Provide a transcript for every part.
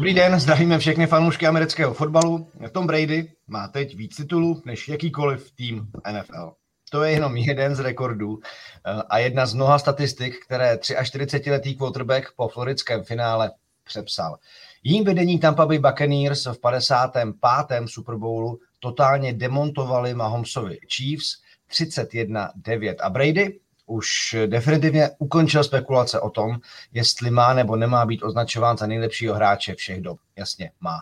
Dobrý den, zdravíme všechny fanoušky amerického fotbalu. Tom Brady má teď víc titulů než jakýkoliv tým NFL. To je jenom jeden z rekordů eh, a jedna z mnoha statistik, které 43-letý quarterback po floridském finále přepsal. Jím vedení Tampa Bay Buccaneers v 55. Super Bowlu totálně demontovali Mahomesovi Chiefs 31-9 a Brady už definitivně ukončil spekulace o tom, jestli má nebo nemá být označován za nejlepšího hráče všech dob. Jasně, má.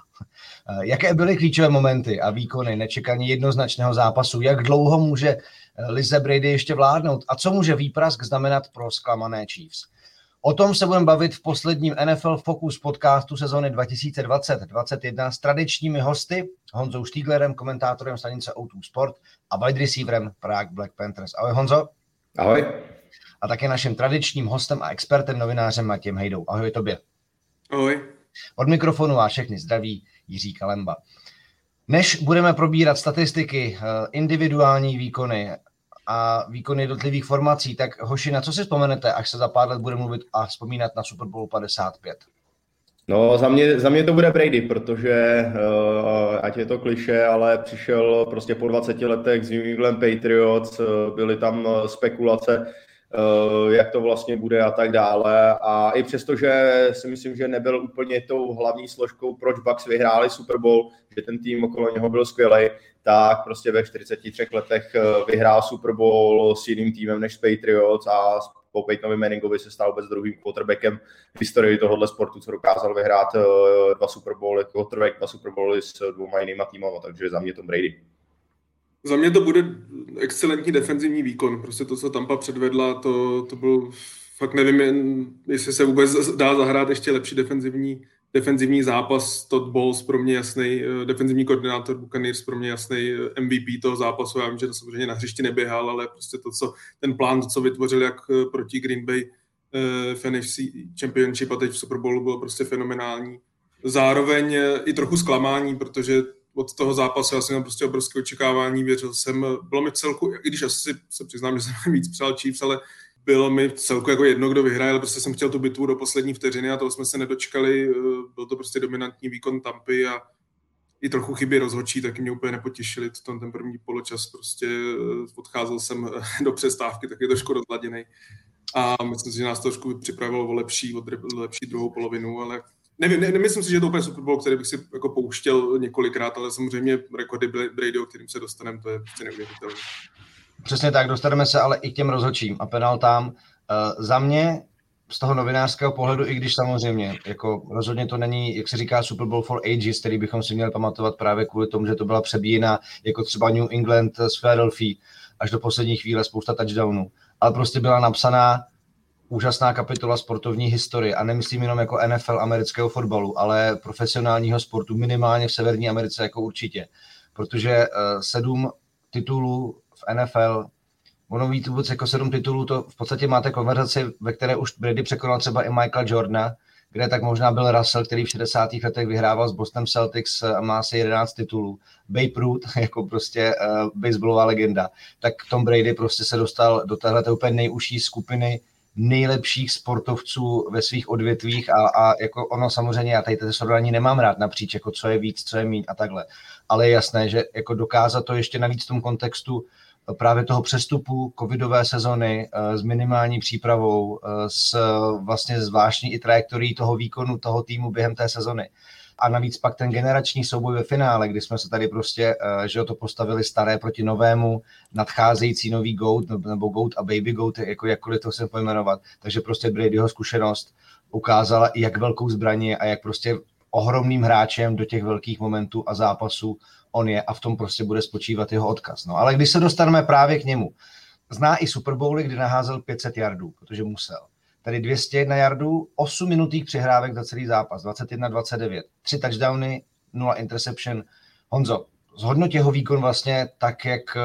Eh, jaké byly klíčové momenty a výkony nečekaně jednoznačného zápasu? Jak dlouho může eh, Lize Brady ještě vládnout? A co může výprask znamenat pro zklamané Chiefs? O tom se budeme bavit v posledním NFL Focus podcastu sezóny 2020-2021 s tradičními hosty Honzou Štíglerem, komentátorem stanice O2 Sport a wide receiverem Prague Black Panthers. Ahoj Honzo. Ahoj. A také naším tradičním hostem a expertem, novinářem Matějem Hejdou. Ahoj tobě. Ahoj. Od mikrofonu vás všechny zdraví Jiří Kalemba. Než budeme probírat statistiky, eh, individuální výkony a výkony jednotlivých formací, tak hoši, na co si vzpomenete, až se za pár let bude mluvit a vzpomínat na Super Bowl 55? No, za mě, za mě to bude Brady, protože uh, ať je to kliše, ale přišel prostě po 20 letech z New England Patriots, uh, byly tam uh, spekulace, uh, jak to vlastně bude a tak dále. A i přesto, že si myslím, že nebyl úplně tou hlavní složkou, proč Bucks vyhráli Super Bowl, že ten tým okolo něho byl skvělý, tak prostě ve 43 letech vyhrál Super Bowl s jiným týmem než Patriots a po Peytonovi Manningovi se stal vůbec druhým quarterbackem v historii tohohle sportu, co dokázal vyhrát eh, dva Super Bowly, quarterback, dva Super Bowly s dvouma jinýma týmama, takže za mě Tom Brady. Za mě to bude excelentní defenzivní výkon. Prostě to, co Tampa předvedla, to, to byl fakt nevím, jestli se vůbec dá zahrát ještě lepší defenzivní defenzivní zápas, Todd Bowles pro mě jasný, eh, defenzivní koordinátor Buccaneers pro mě jasný eh, MVP toho zápasu. Já vím, že to samozřejmě na hřišti neběhal, ale prostě to, co, ten plán, to, co vytvořil jak eh, proti Green Bay v NFC Championship a teď v Super Bowlu bylo prostě fenomenální. Zároveň i trochu zklamání, protože od toho zápasu já jsem měl prostě obrovské očekávání, věřil jsem, bylo mi celku, i když asi se přiznám, že jsem víc přál Chiefs, ale bylo mi celku jako jedno, kdo vyhraje, ale prostě jsem chtěl tu bitvu do poslední vteřiny a toho jsme se nedočkali. Eh, byl to prostě dominantní výkon Tampy a i trochu chyby rozhodčí, taky mě úplně nepotěšili. Ten, ten první poločas prostě eh, odcházel jsem eh, do přestávky, tak je trošku rozladěný. A myslím si, že nás to trošku připravilo o lepší, o lepší druhou polovinu, ale nevím, ne, nemyslím si, že je to úplně Super Bowl, který bych si jako pouštěl několikrát, ale samozřejmě rekordy Brady, o kterým se dostaneme, to je prostě neuvěřitelné. Přesně tak, dostaneme se ale i k těm rozhodčím a penaltám. Uh, za mě z toho novinářského pohledu, i když samozřejmě, jako rozhodně to není, jak se říká, Super Bowl for Ages, který bychom si měli pamatovat právě kvůli tomu, že to byla přebíjena jako třeba New England z Philadelphia až do poslední chvíle spousta touchdownů. Ale prostě byla napsaná úžasná kapitola sportovní historie a nemyslím jenom jako NFL amerického fotbalu, ale profesionálního sportu, minimálně v Severní Americe jako určitě. Protože uh, sedm titulů v NFL, ono víc vůbec jako sedm titulů, to v podstatě máte konverzaci, ve které už Brady překonal třeba i Michael Jordana, kde tak možná byl Russell, který v 60. letech vyhrával s Boston Celtics a má asi 11 titulů. Babe Ruth, jako prostě uh, baseballová legenda, tak Tom Brady prostě se dostal do téhle úplně nejužší skupiny nejlepších sportovců ve svých odvětvích a, a jako ono samozřejmě, já tady to srovnání nemám rád napříč, jako co je víc, co je míň a takhle. Ale je jasné, že jako dokázat to ještě navíc v tom kontextu právě toho přestupu covidové sezony eh, s minimální přípravou, eh, s vlastně zvláštní i trajektorií toho výkonu toho týmu během té sezony. A navíc pak ten generační souboj ve finále, kdy jsme se tady prostě, eh, že to postavili staré proti novému, nadcházející nový GOAT, nebo GOAT a Baby GOAT, jako jakkoliv to se pojmenovat. Takže prostě Bradyho zkušenost ukázala, jak velkou zbraní a jak prostě ohromným hráčem do těch velkých momentů a zápasů on je a v tom prostě bude spočívat jeho odkaz. No, ale když se dostaneme právě k němu, zná i Super Bowly, kdy naházel 500 yardů, protože musel. Tady 201 yardů, 8 minutých přihrávek za celý zápas, 21-29, 3 touchdowny, 0 interception. Honzo, zhodnot jeho výkon vlastně tak, jak eh,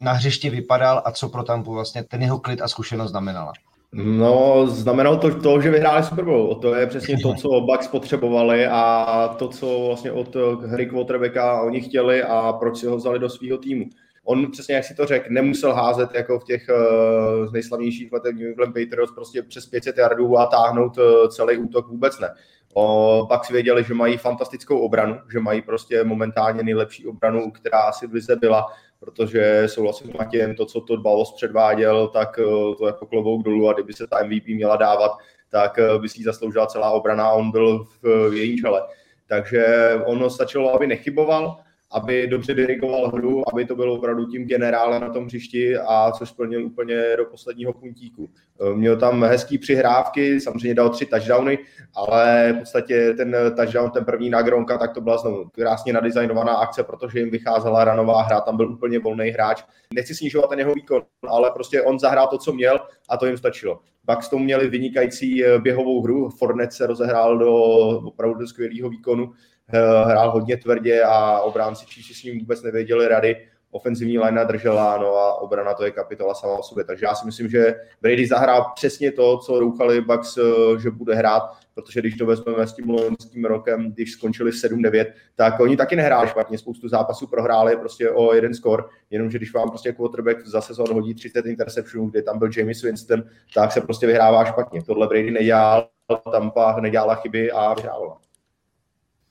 na hřišti vypadal a co pro Tampu vlastně ten jeho klid a zkušenost znamenala. No, znamenalo to to, že vyhráli Super Bowl. To je přesně to, co Bucks potřebovali a to, co vlastně od hry quarterbacka oni chtěli a proč si ho vzali do svého týmu. On přesně, jak si to řekl, nemusel házet jako v těch uh, nejslavnějších letech New England Patriots prostě přes 500 yardů a táhnout uh, celý útok vůbec ne. O, pak si věděli, že mají fantastickou obranu, že mají prostě momentálně nejlepší obranu, která asi v lize byla, protože souhlasím s Matějem, to, co to Balos předváděl, tak to jako klobouk dolů a kdyby se ta MVP měla dávat, tak by si ji zasloužila celá obrana a on byl v jejím čele. Takže ono stačilo, aby nechyboval, aby dobře dirigoval hru, aby to bylo opravdu tím generálem na tom hřišti a co splnil úplně do posledního puntíku. Eh, měl tam hezký přihrávky, samozřejmě dal tři touchdowny, ale v podstatě ten touchdown, ten první na Gronka, tak to byla znovu krásně nadizajnovaná akce, protože jim vycházela ranová hra, tam byl úplně volný hráč. Nechci snižovat ten jeho výkon, ale prostě on zahrál to, co měl a to jim stačilo. Bucks tomu měli vynikající eh, běhovou hru, Fornet se rozehrál do opravdu skvělého výkonu, hrál hodně tvrdě a obránci Číši s ním vůbec nevěděli rady ofenzivní line držela, no a obrana to je kapitola sama o sobě. Takže já si myslím, že Brady zahrál přesně to, co doufali Bucks, eh, že bude hrát, protože když to vezmeme s tím loňským rokem, když skončili 7-9, tak oni taky nehráli špatně, spoustu zápasů prohráli prostě o jeden skor, jenomže když vám prostě quarterback za sezon hodí 30 interceptionů, kde tam byl James Winston, tak se prostě vyhrává špatně. Tohle Brady nedělal, Tampa nedělala chyby a vyhrávala.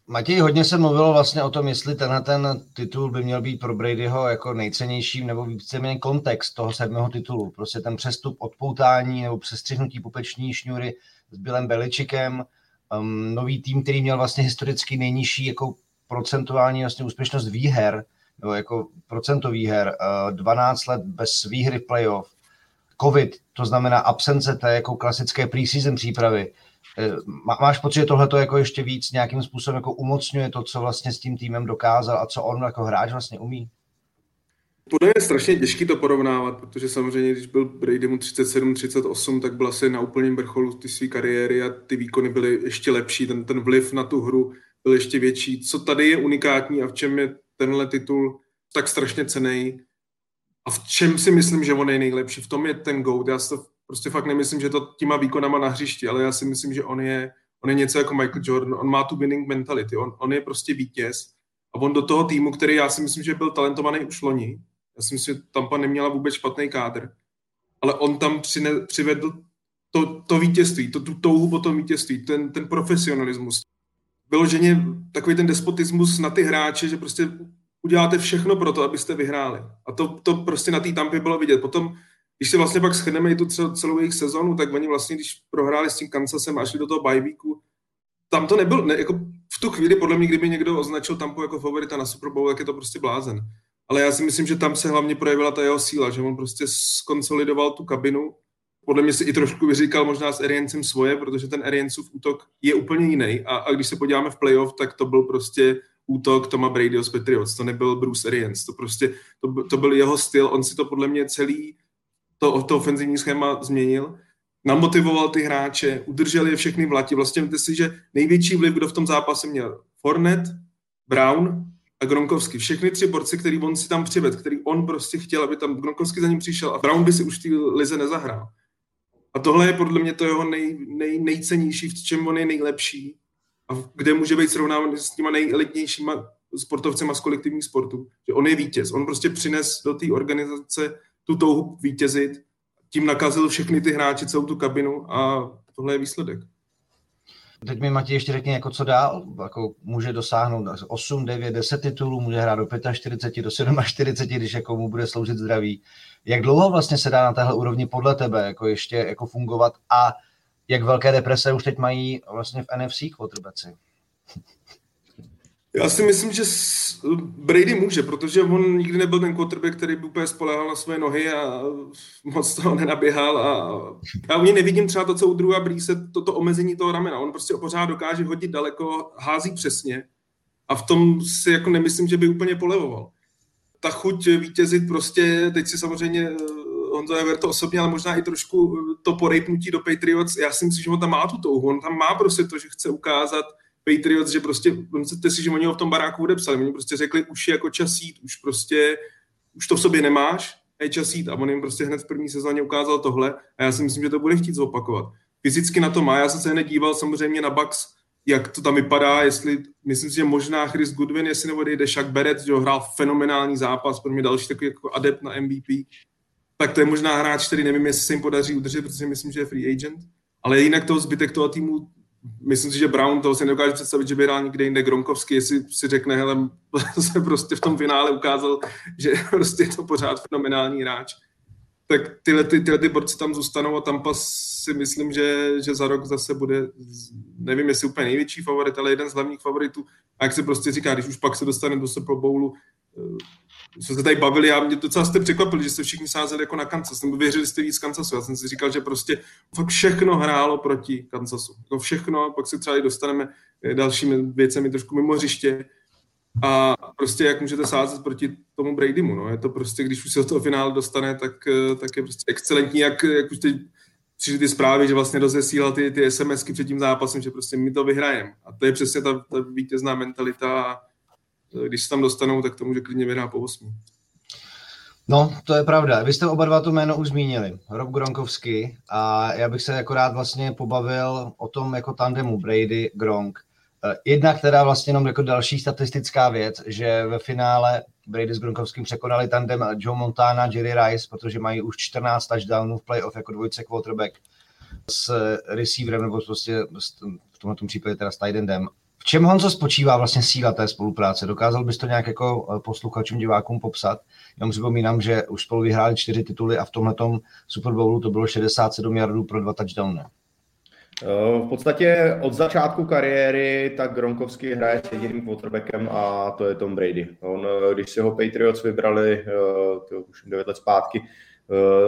Matěj, hodně se mluvilo vlastně o tom, jestli tenhle ten titul by měl být pro Bradyho jako nejcennějším, nebo víceméně kontext toho sedmého titulu. Prostě ten přestup odpoutání nebo přestřihnutí pupeční šňůry s Billem Beličikem, um, nový tým, který měl vlastně historicky nejnižší jako procentuální vlastně úspěšnost výher, nebo jako procento výher, uh, 12 let bez výhry v playoff, covid, to znamená absence té jako klasické preseason přípravy, máš pocit, že tohle to jako ještě víc nějakým způsobem jako umocňuje to, co vlastně s tím týmem dokázal a co on jako hráč vlastně umí? Podle je strašně těžký to porovnávat, protože samozřejmě, když byl Brady mu 37-38, tak byl asi na úplném vrcholu ty své kariéry a ty výkony byly ještě lepší, ten, ten vliv na tu hru byl ještě větší. Co tady je unikátní a v čem je tenhle titul tak strašně cený a v čem si myslím, že on je nejlepší, v tom je ten GOAT. Já si to prostě fakt nemyslím, že to těma výkonama na hřišti, ale já si myslím, že on je, on je něco jako Michael Jordan, on má tu winning mentality, on, on je prostě vítěz a on do toho týmu, který já si myslím, že byl talentovaný už loni, já si myslím, že Tampa neměla vůbec špatný kádr, ale on tam přine, přivedl to, to vítězství, to, tu touhu po tom vítězství, ten, ten profesionalismus. Vyloženě takový ten despotismus na ty hráče, že prostě uděláte všechno pro to, abyste vyhráli. A to, to prostě na té tampě bylo vidět. Potom když si vlastně pak shrneme i tu celou jejich sezonu, tak oni vlastně, když prohráli s tím Kansasem a šli do toho bajvíku, tam to nebyl, ne, jako v tu chvíli, podle mě, kdyby někdo označil Tampu jako favorita na Super Bowl, tak je to prostě blázen. Ale já si myslím, že tam se hlavně projevila ta jeho síla, že on prostě skonsolidoval tu kabinu. Podle mě si i trošku vyříkal možná s Ariencem svoje, protože ten Ariencův útok je úplně jiný. A, a když se podíváme v playoff, tak to byl prostě útok Toma Bradyho z Patriots. To nebyl Bruce Arians. To prostě, to, to byl jeho styl. On si to podle mě celý to, to ofenzivní schéma změnil, namotivoval ty hráče, udržel je všechny v lati. Vlastně víte si, že největší vliv, kdo v tom zápase měl, Fornet, Brown a Gronkovský. Všechny tři borci, který on si tam přived, který on prostě chtěl, aby tam Gronkovský za ním přišel a Brown by si už té lize nezahrál. A tohle je podle mě to jeho nej, nej, nejcennější, v čem on je nejlepší a kde může být srovnávaný s těma nejelitnějšíma sportovcema z kolektivních sportů. Že on je vítěz. On prostě přines do té organizace tu touhu vítězit, tím nakazil všechny ty hráči, celou tu kabinu a tohle je výsledek. Teď mi Matěj ještě řekni, jako co dál, jako může dosáhnout 8, 9, 10 titulů, může hrát do 45, do 47, když jako mu bude sloužit zdraví. Jak dlouho vlastně se dá na téhle úrovni podle tebe jako ještě jako fungovat a jak velké deprese už teď mají vlastně v NFC quarterbacki? Já si myslím, že Brady může, protože on nikdy nebyl ten quarterback, který by úplně spolehal na své nohy a moc toho nenaběhal. A já u něj nevidím třeba to, co u druhá Bríse, toto omezení toho ramena. On prostě pořád dokáže hodit daleko, hází přesně a v tom si jako nemyslím, že by úplně polevoval. Ta chuť vítězit prostě, teď si samozřejmě eh, Honza never to osobně, ale možná i trošku to porejpnutí do Patriots. Já si myslím, že on tam má tu touhu. On tam má prostě to, že chce ukázat, Patriots, že prostě, myslíte si, že oni ho v tom baráku odepsali, oni prostě řekli, už je jako čas jít, už prostě, už to v sobě nemáš, je čas jít. A on jim prostě hned v první sezóně ukázal tohle a já si myslím, že to bude chtít zopakovat. Fyzicky na to má, já jsem se hned díval samozřejmě na Bucks jak to tam vypadá, jestli, myslím si, že možná Chris Goodwin, jestli nebo jde Shaq Barrett, že hrál fenomenální zápas, pro mě další takový jako adept na MVP, tak to je možná hráč, který nevím, jestli se jim podaří udržet, protože myslím, že je free agent, ale jinak toho zbytek toho týmu, myslím si, že Brown, toho si nedokáže představit, že by hrál někde jinde Gronkovský, jestli si řekne, hele, se prostě v tom finále ukázal, že prostě je to pořád fenomenální hráč tak tyhle, ty, tyhle ty borci tam zůstanou a Tampa si myslím, že, že za rok zase bude, nevím jestli úplně největší favorit, ale jeden z hlavních favoritů. A jak se prostě říká, když už pak se dostane do Super Bowlu, jsme se tady bavili a mě docela jste překvapili, že jste všichni sázeli jako na Kansas, nebo věřili jste víc Kansasu. Já jsem si říkal, že prostě fakt všechno hrálo proti Kansasu. Jako všechno, pak se třeba i dostaneme dalšími věcemi trošku mimo hřiště a prostě jak můžete sázet proti tomu Bradymu, no. Je to prostě, když už se do toho finále dostane, tak, eh, tak je prostě excelentní, jak, jak už teď přišly ty zprávy, že vlastně rozesílal ty, ty SMSky před tím zápasem, že prostě my to vyhrajeme. A to je přesně ta, ta vítězná mentalita a když se tam dostanou, tak to může klidně vyhrát po 8. No, to je pravda. Vy jste oba dva to jméno už zmínili, Rob Gronkovský, a já bych se jako rád vlastně pobavil o tom jako tandemu Brady Gronk. Eh, jedna, která vlastně jenom jako další statistická věc, že ve finále Brady s Gronkovským překonali tandem Joe Montana, Jerry Rice, protože mají už 14 touchdownů v playoff jako dvojce quarterback s receiverem, nebo prostě v tomto případě teda s tight endem. V čem Honzo spočívá vlastně síla té spolupráce? Dokázal bys to nějak jako eh, posluchačům, divákům popsat? Já mu připomínám, že už spolu vyhráli čtyři tituly a v tomhle Super Bowlu to bylo 67 yardů pro dva touchdowny. Eh, v podstatě od začátku kariéry tak Gronkovský hraje s jediným quarterbackem a to je Tom Brady. On, eh, když si ho Patriots vybrali, to už 9 let zpátky,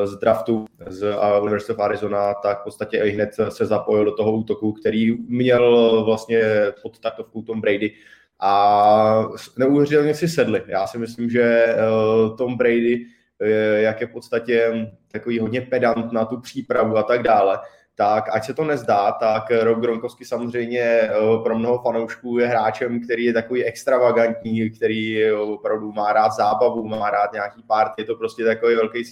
z draftu z University of Arizona, tak v podstatě i hned se zapojil do toho útoku, který měl vlastně pod taktovkou Tom Brady a neuvěřitelně si sedli. Já si myslím, že Tom Brady, jak je v podstatě takový hodně pedant na tu přípravu a tak dále, tak ať se to nezdá, tak Rob Gronkowski samozřejmě eh, pro mnoho fanoušků je hráčem, který je takový extravagantní, který opravdu má rád zábavu, má rád nějaký party, je to prostě takový velký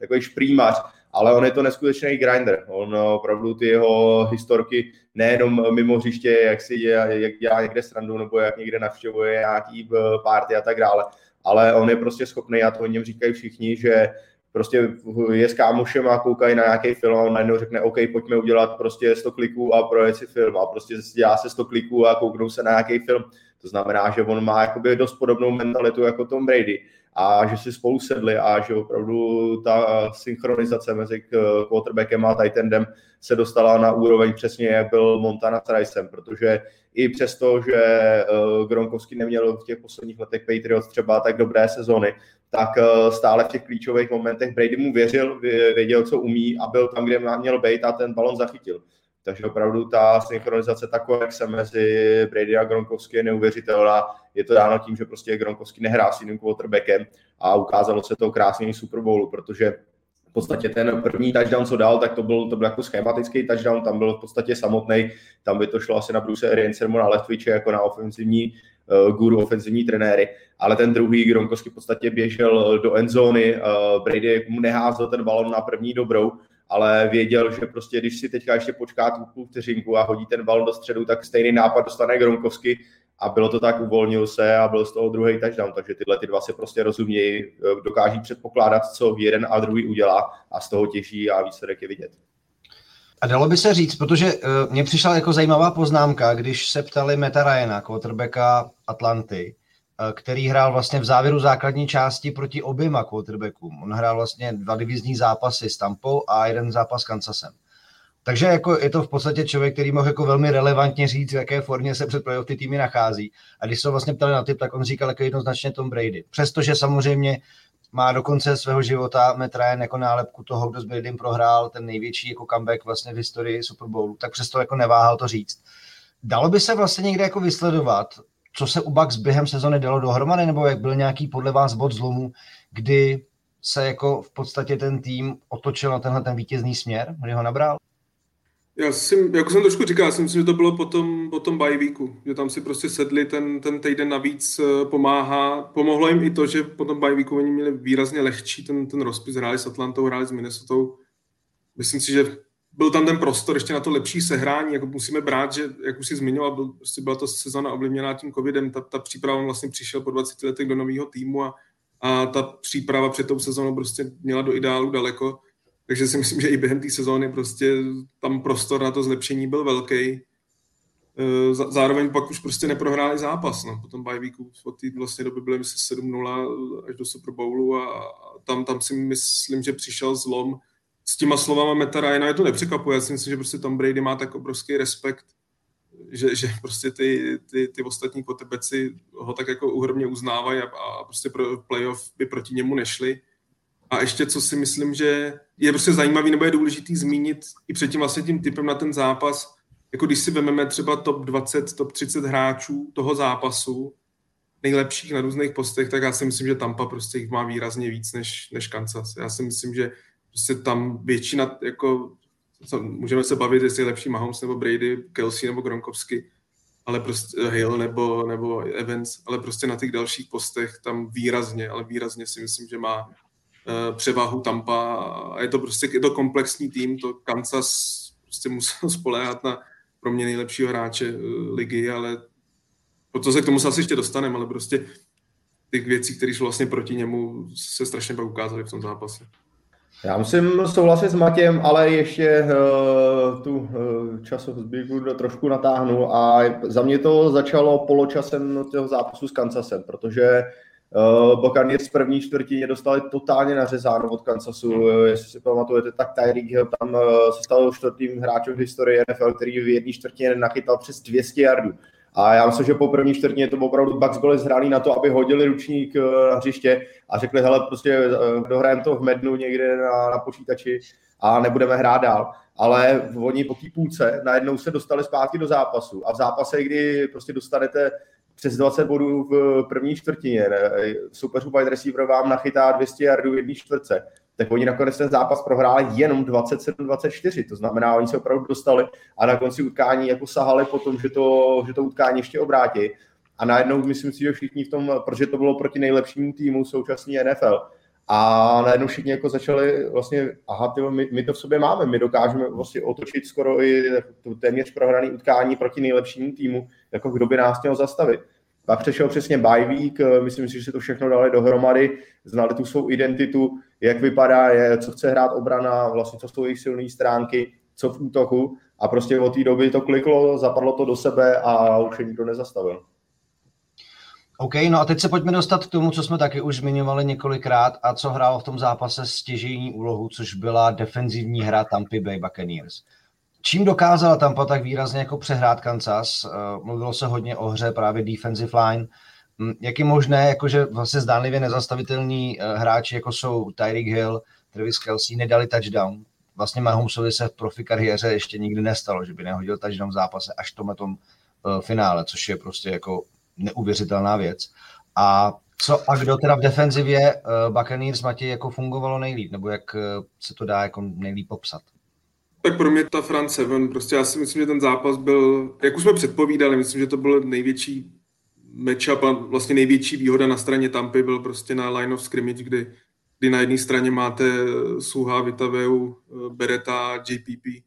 takový šprýmař, ale on je to neskutečný grinder. On opravdu ty jeho historky nejenom mimo hřiště, jak si dělá, jak dělá někde srandu nebo jak někde navštěvuje nějaký eh, party a tak dále, ale on je prostě schopný, a to o něm říkají všichni, že prostě je s kámošem a koukají na nějaký film a on najednou řekne, OK, pojďme udělat prostě 100 kliků a projet si film a prostě dělá se 100 kliků a kouknou se na nějaký film. To znamená, že on má jakoby dost podobnou mentalitu jako Tom Brady a že si spolu sedli a že opravdu ta synchronizace mezi quarterbackem a tight endem se dostala na úroveň přesně, jak byl Montana s Ricem, protože i přesto, že eh, Gronkovský neměl v těch posledních letech Patriots třeba tak dobré sezony, tak eh, stále v těch klíčových momentech Brady mu věřil, věděl, co umí a byl tam, kde měl být a ten balon zachytil. Takže opravdu ta synchronizace, ta konexe mezi Brady a Gronkovský je neuvěřitelná. Je to dáno tím, že prostě Gronkovský nehrá s jiným quarterbackem a ukázalo se to krásně Super Bowlu, protože v podstatě ten první touchdown, co dal, tak to byl, to byl jako schematický touchdown, tam byl v podstatě samotný, tam by to šlo asi na Bruce Ariansermu na Leftwiche jako na ofenzivní uh, guru, ofenzivní trenéry, ale ten druhý Gronkowski v podstatě běžel do endzóny, uh, Brady mu neházel ten balon na první dobrou, ale věděl, že prostě když si teďka ještě počká tu půl vteřinku a hodí ten balon do středu, tak stejný nápad dostane Gronkowski a bylo to tak, uvolnil se a byl z toho druhý touchdown, takže tyhle ty dva se prostě rozumějí, eh, dokáží předpokládat, co jeden a druhý udělá a z toho těží a výsledek je vidět. A dalo by se říct, protože uh, mně přišla jako zajímavá poznámka, když se ptali Meta Ryana, quarterbacka Atlanty, který hrál vlastně v závěru základní části proti oběma quarterbackům. On hrál vlastně dva divizní zápasy s Tampou a jeden zápas s Kansasem. Takže jako je to v podstatě člověk, který mohl jako velmi relevantně říct, v jaké formě se před playoff ty týmy nachází. A když se vlastně ptali na typ, tak on říkal jako jednoznačně Tom Brady. Přestože samozřejmě má do konce svého života Matt Ryan jako nálepku toho, kdo s Bradym prohrál ten největší jako comeback vlastně v historii Super Bowlu, tak přesto jako neváhal to říct. Dalo by se vlastně někde jako vysledovat, co se u Bucks během sezony dalo dohromady, nebo jak byl nějaký podle vás bod zlomu, kdy se jako v podstatě ten tým otočil na tenhle ten vítězný směr, kdy ho nabral? Já si, jako jsem trošku říkal, já si myslím, že to bylo po tom, po tom bye weeku, že tam si prostě sedli, ten, ten týden navíc eh, pomáhá. Pomohlo jim i to, že po tom bye weeku oni měli výrazně lehčí ten, ten rozpis, hráli s Atlantou, hráli s Minnesota. Myslím si, že byl tam ten prostor ještě na to lepší sehrání, jako musíme brát, že, jak už si zmiňoval, byl, prostě byla to sezona ovlivněná tím covidem, ta, ta příprava vlastně přišel po 20 letech do nového týmu a, a ta příprava před tou sezónou prostě měla do ideálu daleko, takže si myslím, že i během té sezóny prostě tam prostor na to zlepšení byl velký. E, zároveň pak už prostě neprohráli zápas. No. Potom weeku od té vlastně doby byly myslím 7-0 až do Super Bowlu a tam, tam si myslím, že přišel zlom. S těma slovama Meta Ryana je to nepřekvapuje. Já si myslím, že prostě Tom Brady má tak obrovský respekt, že, že prostě ty, ty, ty ostatní kotebeci ho tak jako uhromně uznávají a, a prostě pro playoff by proti němu nešli. A ještě, co si myslím, že je prostě zajímavý nebo je důležitý zmínit i před tím vlastně tím typem na ten zápas, jako když si vezmeme třeba top 20, top 30 hráčů toho zápasu, nejlepších na různých postech, tak já si myslím, že Tampa prostě jich má výrazně víc než, než Kansas. Já si myslím, že prostě tam většina, jako, co, můžeme se bavit, jestli je lepší Mahomes nebo Brady, Kelsey nebo Gronkowski, ale prostě Hill nebo, nebo Evans, ale prostě na těch dalších postech tam výrazně, ale výrazně si myslím, že má uh, převahu Tampa a je to prostě je to komplexní tým, to Kansas prostě musel spoléhat na pro mě nejlepšího hráče uh, ligy, ale proto se k tomu se asi ještě dostaneme, ale prostě ty věcí, které šlo vlastně proti němu, se strašně pak ukázaly v tom zápase. Já musím souhlasit s Matějem, ale ještě uh, tu uh, časozběhu trošku natáhnu a za mě to začalo poločasem toho zápasu s Kansasem, protože uh, Buccaneers v první čtvrtině dostali totálně nařezáno od Kansasu. Uh, jestli si pamatujete, tak Tyreek Hill tam uh, se stal čtvrtým hráčem v historii NFL, který v jedné čtvrtině nachytal přes 200 yardů. A já myslím, že po první čtvrtině to opravdu Bucks byli zhraný na to, aby hodili ručník eh, na hřiště a řekli, hele, prostě eh, dohrajeme to v mednu někde na, na počítači a nebudeme hrát dál. Ale oni po té půlce najednou se dostali zpátky do zápasu a v zápase, kdy prostě dostanete přes 20 bodů v první čtvrtině, super wide receiver vám nachytá 200 yardů v jedné čtvrtce, tak oni nakonec ten zápas prohráli jenom 27-24, to znamená, oni se opravdu dostali a na konci utkání jako sahali po tom, že to, že to utkání ještě obrátí a najednou myslím si, že všichni v tom, protože to bylo proti nejlepšímu týmu současný NFL, a najednou všichni jako začali vlastně, aha, tyvo, my, my, to v sobě máme, my dokážeme vlastně otočit skoro i téměř prohraný utkání proti nejlepšímu týmu, jako kdo by nás měl zastavit. Pak přešel přesně bye week, eh, myslím si, že se to všechno dali dohromady, znali tu svou identitu, jak vypadá, co chce hrát obrana, vlastně co jsou jejich silné stránky, co v útoku a prostě od té doby to kliklo, zapadlo to do sebe a už je nikdo nezastavil. OK, no a teď se pojďme dostat k tomu, co jsme taky už zmiňovali několikrát a co hrálo v tom zápase stěžejní úlohu, což byla defenzivní hra Tampa Bay Buccaneers. Čím dokázala Tampa tak výrazně jako přehrát Kansas? Uh, mluvilo se hodně o hře právě defensive line. Um, jak je možné, jakože vlastně zdánlivě nezastavitelní uh, hráči, jako jsou Tyreek Hill, Travis Kelsey, nedali touchdown? Vlastně Mahomesovi se v profi kariéře ještě nikdy nestalo, že by nehodil touchdown v zápase až v tomhle tom uh, finále, což je prostě jako neuvěřitelná věc. A co a kdo teda v defenzivě Buccaneers Matěj jako fungovalo nejlíp, nebo jak se to dá jako nejlíp popsat? Tak pro mě ta front seven, prostě já si myslím, že ten zápas byl, jak už jsme předpovídali, myslím, že to byl největší matchup a vlastně největší výhoda na straně Tampy byl prostě na line of scrimmage, kdy, kdy na jedné straně máte Suha, Vitaveu, Bereta, JPP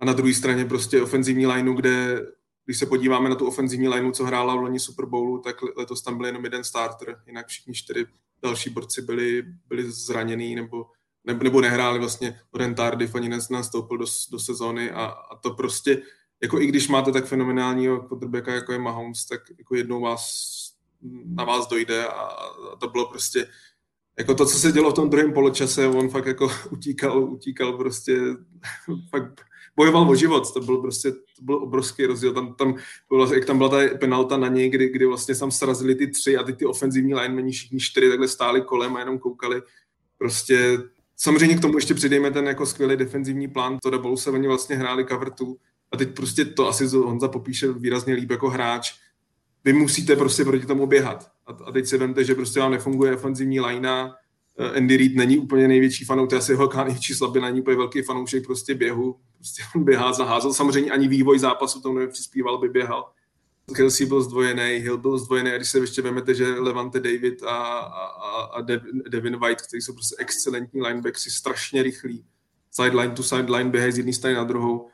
a na druhé straně prostě ofenzivní lineu, kde když se podíváme na tu ofenzivní lineu, co hrála v loni Super Bowlu, tak letos tam byl jenom jeden starter, jinak všichni čtyři další borci byli, byli zranění nebo nebo, nehráli vlastně Oren Tardif ani nastoupil do, do sezóny a, a to prostě, jako i když máte tak fenomenálního quarterbacka, jako je Mahomes, tak jako jednou vás, na vás dojde a, a to bylo prostě, jako to, co se dělo v tom druhém poločase, on fakt jako utíkal, utíkal prostě, fakt bojoval o život, to byl prostě, to byl obrovský rozdíl, tam, tam bylo, jak tam byla ta penalta na něj, kdy, kdy vlastně tam srazili ty tři a ty, ty ofenzivní linemeni, všichni čtyři takhle stáli kolem a jenom koukali, prostě Samozřejmě k tomu ještě přidejme ten jako skvělý defenzivní plán. To Bolu se oni vlastně hráli cover two a teď prostě to asi Honza popíše výrazně líp jako hráč. Vy musíte prostě proti tomu běhat. A, a teď si vemte, že prostě vám nefunguje ofenzivní linea, eh, Andy Reid není úplně největší fanoušek, to je asi jeho největší slabina, není úplně velký fanoušek prostě běhu, prostě on běhá, zaházel. Samozřejmě ani vývoj zápasu tomu nepřispíval, by běhal. Kelsey byl zdvojený, Hill byl zdvojený a když se ještě vemete, že Levante David a, a, a Devin White, kteří jsou prostě excelentní linebackři, strašně rychlí, sideline to sideline, běhají z jedné strany na druhou,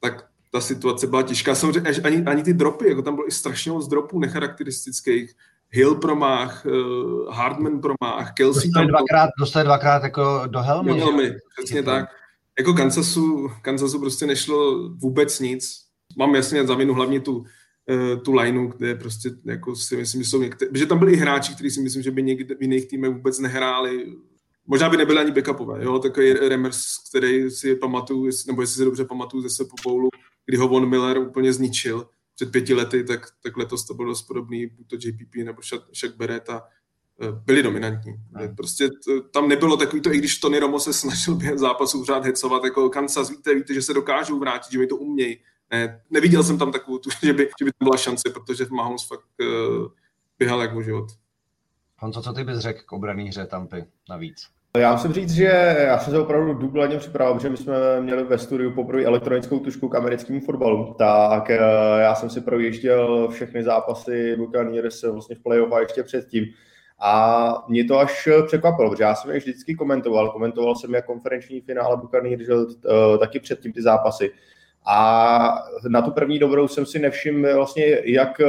tak ta situace byla těžká. Samozřejmě ani, ani ty dropy, jako tam bylo i strašně moc dropů necharakteristických. Hill promách, uh, Hardman promách, Kelsey dostali tam... Dvakrát, dostali dvakrát jako do helmy. Do helmy, přesně tak. Jako Kansasu, Kansasu prostě nešlo vůbec nic. Mám jasně za vinu hlavně tu, tu lineu, kde prostě jako si myslím, že jsou některé, že tam byli i hráči, kteří si myslím, že by někde v jiných týmech vůbec nehráli Možná by nebyly ani backupové, jo, takový Remers, který si pamatuju, nebo jestli si dobře pamatuju ze Sepo Bowlu, kdy ho Von Miller úplně zničil před pěti lety, tak, tak letos to bylo dost podobný, buď to JPP nebo Shaq Barrett a e, byli dominantní. No. Prostě tam nebylo takový to, i když Tony Romo se snažil během zápasu pořád hecovat, jako Kansas, víte, víte, že se dokážou vrátit, že mi to umějí. Ne, neviděl jsem tam takovou tu, že by, že by tam byla šance, protože Mahomes fakt uh, běhal jak mu život. Honzo, co ty bys řekl k obraný hře Tampy navíc? Já musím říct, že já jsem se opravdu důkladně připravil, protože my jsme měli ve studiu poprvé elektronickou tušku k americkému fotbalu, tak eh, já jsem si projížděl všechny zápasy Buccaneers vlastně v playoff a ještě předtím. A mě to až překvapilo, protože já jsem je vždycky komentoval. Komentoval jsem jak konferenční finále Buccaneers eh, taky předtím ty zápasy. A na tu první dobrou jsem si nevšiml vlastně, jak,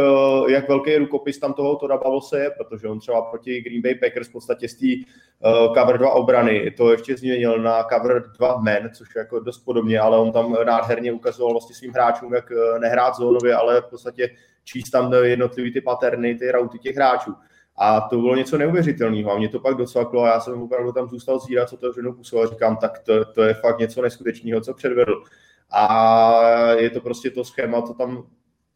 jak velký rukopis tam toho Toda Bavose je, protože on třeba proti Green Bay Packers v podstatě z té uh, cover 2 obrany to ještě změnil na cover 2 men, což je jako dost podobně, ale on tam nádherně ukazoval vlastně svým hráčům, jak eh, nehrát zónově, ale v podstatě číst tam jednotlivý ty paterny, ty rauty těch hráčů. A to bylo něco neuvěřitelného. A mě to pak docvaklo a já jsem opravdu tam zůstal zírat, co to otevřenou pusou a říkám, tak to, to je fakt něco neskutečného, co předvedl. A je to prostě to schéma, to tam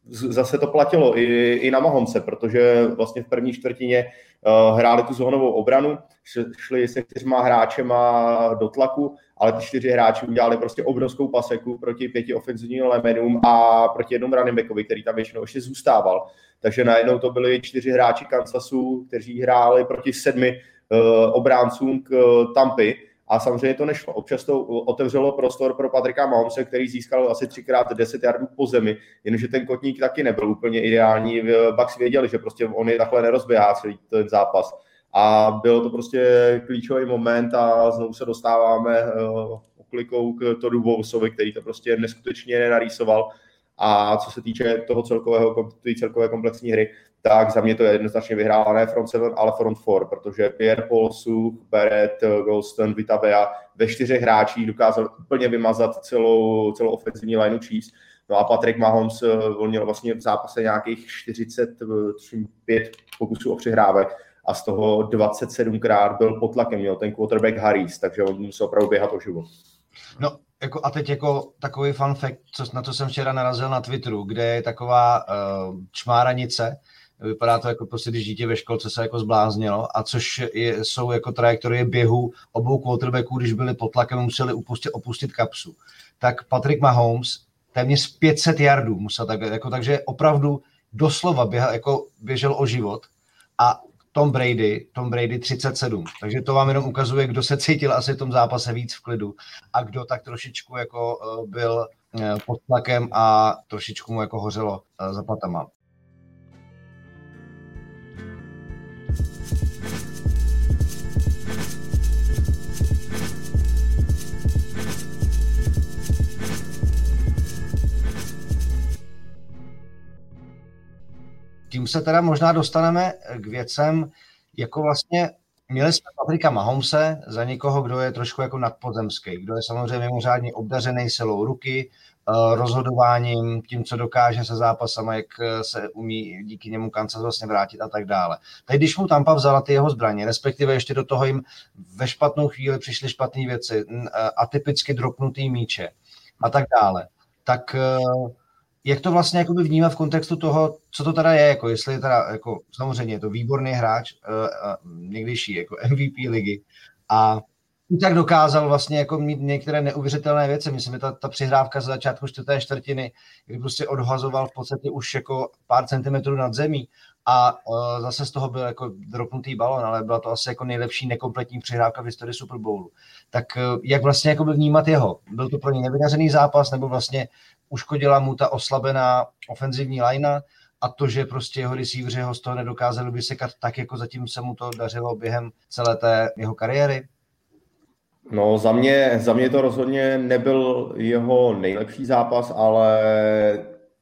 zase to platilo i, i na Mahomce, protože vlastně v první čtvrtině uh, hráli tu zónovou obranu, šli se čtyřma hráčema do tlaku, ale ty čtyři hráči udělali prostě obrovskou paseku proti pěti ofenzivním lemenům a proti jednomu running který tam většinou ještě zůstával. Takže najednou to byli čtyři hráči Kansasu, kteří hráli proti sedmi uh, obráncům k uh, Tampy a samozřejmě to nešlo. Občas to otevřelo prostor pro Patrika Mahomse, který získal asi třikrát 10 yardů po zemi, jenomže ten kotník taky nebyl úplně ideální. Bucks věděli, že prostě on je takhle nerozběhá celý ten zápas. A byl to prostě klíčový moment a znovu se dostáváme uh, oklikou k Todu Bowsovi, který to prostě neskutečně nenarýsoval. A co se týče toho celkového, celkové komplexní hry, tak za mě to je jednoznačně vyhrála ne front 7, ale front 4, protože Pierre Paul, Barrett, Golston, Vitavea ve čtyřech hráčích dokázal úplně vymazat celou, celou ofenzivní lineu Chiefs. No a Patrick Mahomes eh, on měl vlastně v zápase nějakých 45 pokusů o přihrávek a z toho 27krát byl pod tlakem, měl ten quarterback Harris, takže on musel opravdu běhat o život. No, jako, a teď jako takový fun fact, co, na to jsem včera narazil na Twitteru, kde je taková uh, čmáranice, Vypadá to jako prostě, když dítě ve školce se jako zbláznilo, a což je, jsou jako trajektorie běhu obou quarterbacků, když byli pod tlakem, museli upustit, opustit kapsu. Tak Patrick Mahomes téměř 500 yardů musel tak, jako, takže opravdu doslova běhal, jako běžel o život a Tom Brady, Tom Brady 37. Takže to vám jenom ukazuje, kdo se cítil asi v tom zápase víc v klidu a kdo tak trošičku jako eh, byl eh, pod tlakem a trošičku mu jako hořelo eh, za patama. Tím se teda možná dostaneme k věcem, jako vlastně měli jsme Patrika Mahomse za někoho, kdo je trošku jako nadpozemský, kdo je samozřejmě mimořádně obdařený silou ruky, eh, rozhodováním, tím, co dokáže se zápasama, jak eh, se umí díky němu Kansas vlastně vrátit a tak dále. Teď, když mu Tampa vzala ty jeho zbraně, respektive ještě do toho jim ve špatnou chvíli přišly špatné věci, eh, atypicky dropnutý míče a tak dále, tak jak to vlastně jakoby vnímá v kontextu toho, co to teda je, jako jestli je teda, jako, samozřejmě je to výborný hráč, uh, uh, někdejší jako MVP ligy a i tak dokázal vlastně jako mít některé neuvěřitelné věci. Myslím, že ta, ta přihrávka z začátku čtvrté čtvrtiny, kdy prostě odhazoval v podstatě už jako pár centimetrů nad zemí a uh, zase z toho byl jako dropnutý balon, ale byla to asi jako nejlepší nekompletní přihrávka v historii Super Bowlu. Tak uh, jak vlastně jako vnímat jeho? Byl to pro ně nevydařený zápas, nebo vlastně uškodila mu ta oslabená ofenzivní linea a to, že prostě jeho receiveři ho z toho nedokázali vysekat tak, jako zatím se mu to dařilo během celé té jeho kariéry? No za mě, za mě to rozhodně nebyl jeho nejlepší zápas, ale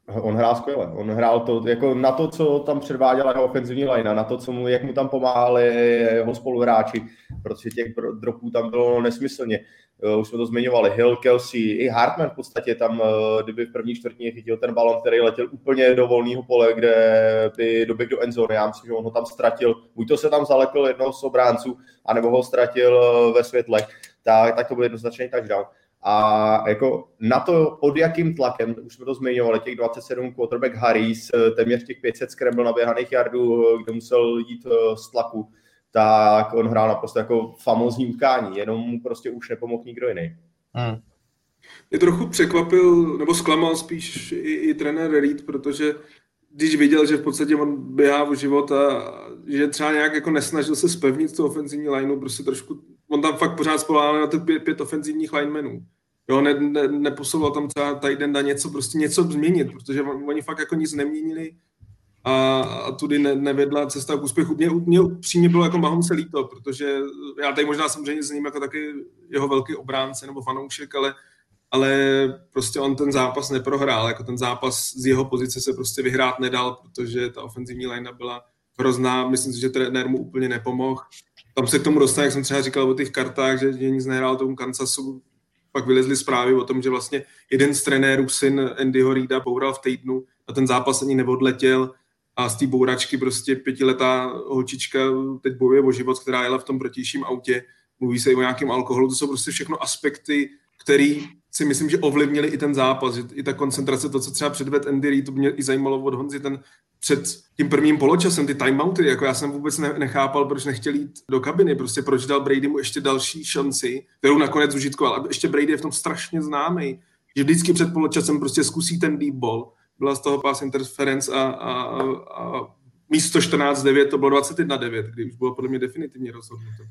on hrál skvěle. On hrál to, jako na to, co tam předváděla jeho ofenzivní line, na to, co mu, jak mu tam pomáhali jeho spoluhráči, protože těch dropů tam bylo nesmyslně. Uh, už jsme to zmiňovali, Hill, Kelsey, i Hartman v podstatě tam, uh, kdyby v první čtvrtině chytil ten balon, který letěl úplně do volného pole, kde by doběh do endzone, já myslím, že on ho tam ztratil, buď to se tam zalekl jednoho z obránců, anebo ho ztratil uh, ve světle, tak, tak to byl jednoznačný touchdown. A jako na to, pod jakým tlakem, už jsme to zmiňovali, těch 27 quarterback Harris, téměř těch 500 scramble naběhaných yardů, kde musel jít z tlaku, tak on hrál naprosto jako famózní utkání, jenom mu prostě už nepomohl nikdo jiný. Hmm. Mě trochu překvapil, nebo zklamal spíš i, i trenér Reed, protože když viděl, že v podstatě on běhá v život a že třeba nějak jako nesnažil se spevnit tu ofenzivní lineu, prostě trošku, on tam fakt pořád spolával na ty pět, pět ofenzivních linemenů. Jo, ne, ne, neposouval tam třeba Tidenda něco, prostě něco změnit, protože oni fakt jako nic neměnili a, a tudy ne, nevedla cesta k úspěchu. Mě, mě přímě bylo jako Mahomse líto, protože já tady možná samozřejmě s ním jako taky jeho velký obránce nebo fanoušek, ale, ale prostě on ten zápas neprohrál, jako ten zápas z jeho pozice se prostě vyhrát nedal, protože ta ofenzivní linea byla hrozná, myslím si, že trenér mu úplně nepomohl. Tam se k tomu dostane, jak jsem třeba říkal o těch kartách, že, že nic nehrál tomu Kansasu, pak vylezly zprávy o tom, že vlastně jeden z trenérů, syn Andyho Reida, boural v týdnu a ten zápas ani neodletěl a z té bouračky prostě pětiletá holčička teď bojuje o život, která jela v tom protějším autě, mluví se i o nějakém alkoholu, to jsou prostě všechno aspekty, které si myslím, že ovlivnili i ten zápas, že i ta koncentrace, to, co třeba předved Andy Reid, to mě i zajímalo od Honzy, ten před tím prvním poločasem, ty timeouty, jako já jsem vůbec ne, nechápal, proč nechtěl jít do kabiny, prostě proč dal Brady mu ještě další šanci, kterou nakonec užitkoval. A ještě Brady je v tom strašně známý, že vždycky před poločasem prostě zkusí ten deep ball, byla z toho pass interference a, a, a místo 14-9 to bylo 21-9, kdy už bylo podle mě definitivně rozhodnuto.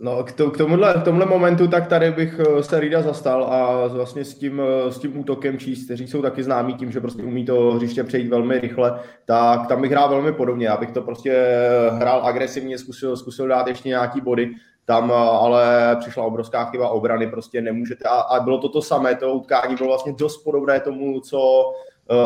No, k, to, k, tomuhle, k tomuhle momentu, tak tady bych eh, se Rida zastal a vlastně s tím, eh, s tím útokem číst, kteří jsou taky známí tím, že prostě umí to hřiště přejít velmi rychle, tak tam bych hrál velmi podobně. Já bych to prostě eh, hrál agresivně, zkusil, zkusil dát ještě nějaký body, tam ale přišla obrovská chyba obrany, prostě nemůžete. A, a bylo to to samé, to utkání bylo vlastně dost podobné tomu, co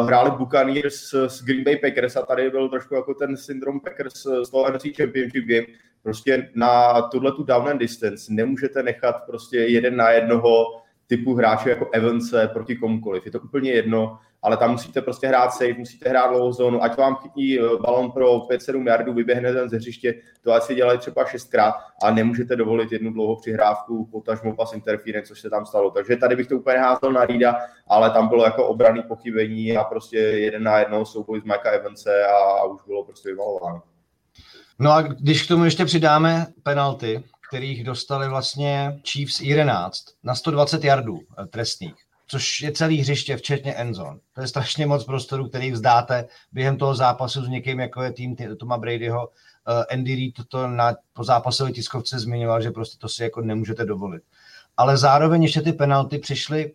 hráli Buccaneers s Green Bay Packers a tady byl trošku jako ten syndrom Packers z toho NFC Championship Game. Prostě na tuhle tu down and distance nemůžete nechat prostě jeden na jednoho typu hráče jako Evance proti komukoliv. Je to úplně jedno, ale tam musíte prostě hrát safe, musíte hrát low zónu, ať vám chytí eh, balon pro 5-7 yardů, vyběhne ten ze hřiště, to asi dělají třeba šestkrát a nemůžete dovolit jednu dlouhou přihrávku, potažmo pas interference, což se tam stalo. Takže tady bych to úplně házel na Rida, ale tam bylo jako obraný pochybení a prostě jeden na jedno souboj z Mikea Evance a, a už bylo prostě vymalováno. No a když k tomu ještě přidáme penalty, kterých dostali vlastně Chiefs 11 na 120 yardů eh, trestných, což je celý hřiště, včetně Enzon. To je strašně moc prostoru, který vzdáte během toho zápasu s někým, jako je tým Toma Bradyho. Uh, Andy Reid to na, po zápasové tiskovce zmiňoval, že prostě to si jako nemůžete dovolit. Ale zároveň ještě ty penalty přišly,